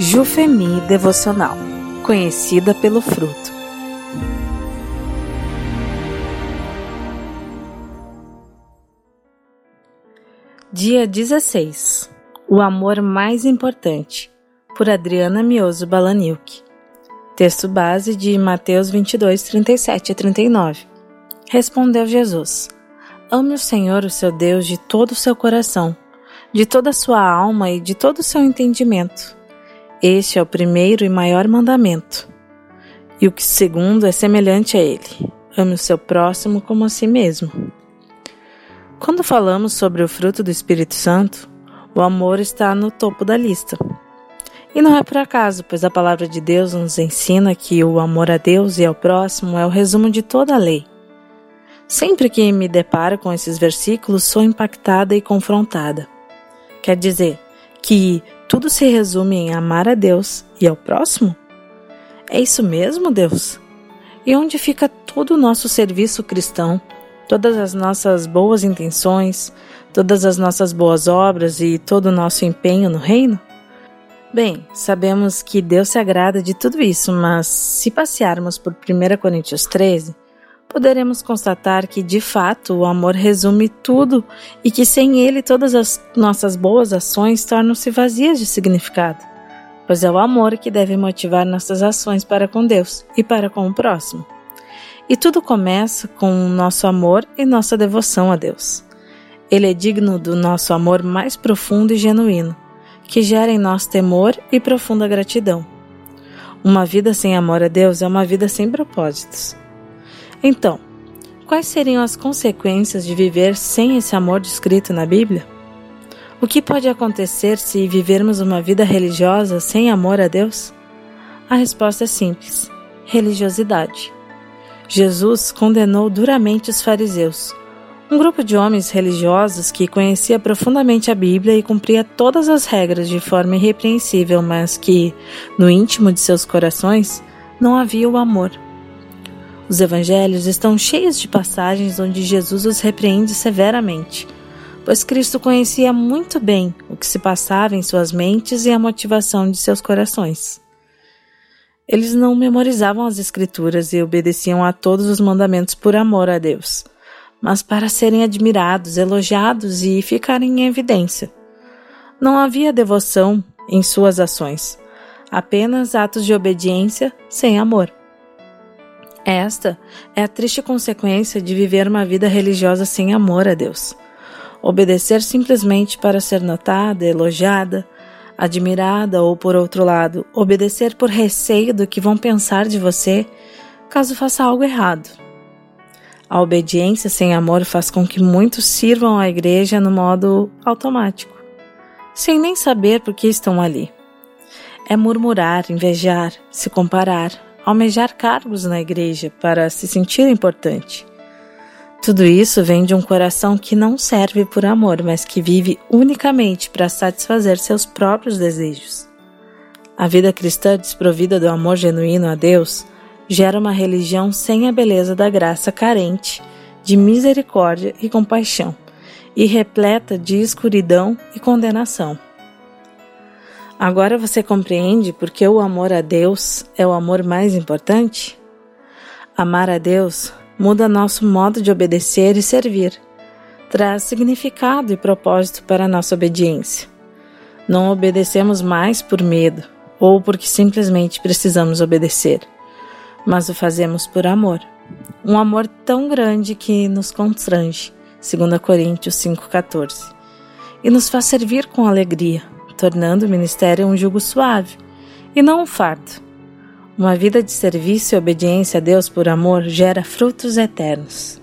Jufemi Devocional Conhecida pelo fruto. Dia 16 O amor mais importante por Adriana Mioso Balanilk Texto base de Mateus 22, 37 a 39 Respondeu Jesus Ame o Senhor, o seu Deus, de todo o seu coração, de toda a sua alma e de todo o seu entendimento este é o primeiro e maior mandamento. E o que segundo é semelhante a ele: ame o seu próximo como a si mesmo. Quando falamos sobre o fruto do Espírito Santo, o amor está no topo da lista. E não é por acaso, pois a palavra de Deus nos ensina que o amor a Deus e ao próximo é o resumo de toda a lei. Sempre que me deparo com esses versículos, sou impactada e confrontada. Quer dizer, que tudo se resume em amar a Deus e ao próximo? É isso mesmo, Deus? E onde fica todo o nosso serviço cristão, todas as nossas boas intenções, todas as nossas boas obras e todo o nosso empenho no reino? Bem, sabemos que Deus se agrada de tudo isso, mas se passearmos por 1 Coríntios 13, poderemos constatar que, de fato, o amor resume tudo e que sem ele todas as nossas boas ações tornam-se vazias de significado, pois é o amor que deve motivar nossas ações para com Deus e para com o próximo. E tudo começa com o nosso amor e nossa devoção a Deus. Ele é digno do nosso amor mais profundo e genuíno, que gera em nós temor e profunda gratidão. Uma vida sem amor a Deus é uma vida sem propósitos. Então, quais seriam as consequências de viver sem esse amor descrito na Bíblia? O que pode acontecer se vivermos uma vida religiosa sem amor a Deus? A resposta é simples: religiosidade. Jesus condenou duramente os fariseus, um grupo de homens religiosos que conhecia profundamente a Bíblia e cumpria todas as regras de forma irrepreensível, mas que, no íntimo de seus corações, não havia o amor. Os evangelhos estão cheios de passagens onde Jesus os repreende severamente, pois Cristo conhecia muito bem o que se passava em suas mentes e a motivação de seus corações. Eles não memorizavam as Escrituras e obedeciam a todos os mandamentos por amor a Deus, mas para serem admirados, elogiados e ficarem em evidência. Não havia devoção em suas ações, apenas atos de obediência sem amor. Esta é a triste consequência de viver uma vida religiosa sem amor a Deus. Obedecer simplesmente para ser notada, elogiada, admirada ou, por outro lado, obedecer por receio do que vão pensar de você caso faça algo errado. A obediência sem amor faz com que muitos sirvam à igreja no modo automático, sem nem saber por que estão ali. É murmurar, invejar, se comparar, almejar cargos na igreja para se sentir importante. Tudo isso vem de um coração que não serve por amor, mas que vive unicamente para satisfazer seus próprios desejos. A vida cristã desprovida do amor genuíno a Deus gera uma religião sem a beleza da graça carente de misericórdia e compaixão e repleta de escuridão e condenação. Agora você compreende por que o amor a Deus é o amor mais importante? Amar a Deus muda nosso modo de obedecer e servir, traz significado e propósito para a nossa obediência. Não obedecemos mais por medo ou porque simplesmente precisamos obedecer, mas o fazemos por amor. Um amor tão grande que nos constrange, 2 Coríntios 5,14, e nos faz servir com alegria tornando o ministério um jugo suave e não um fardo. Uma vida de serviço e obediência a Deus por amor gera frutos eternos.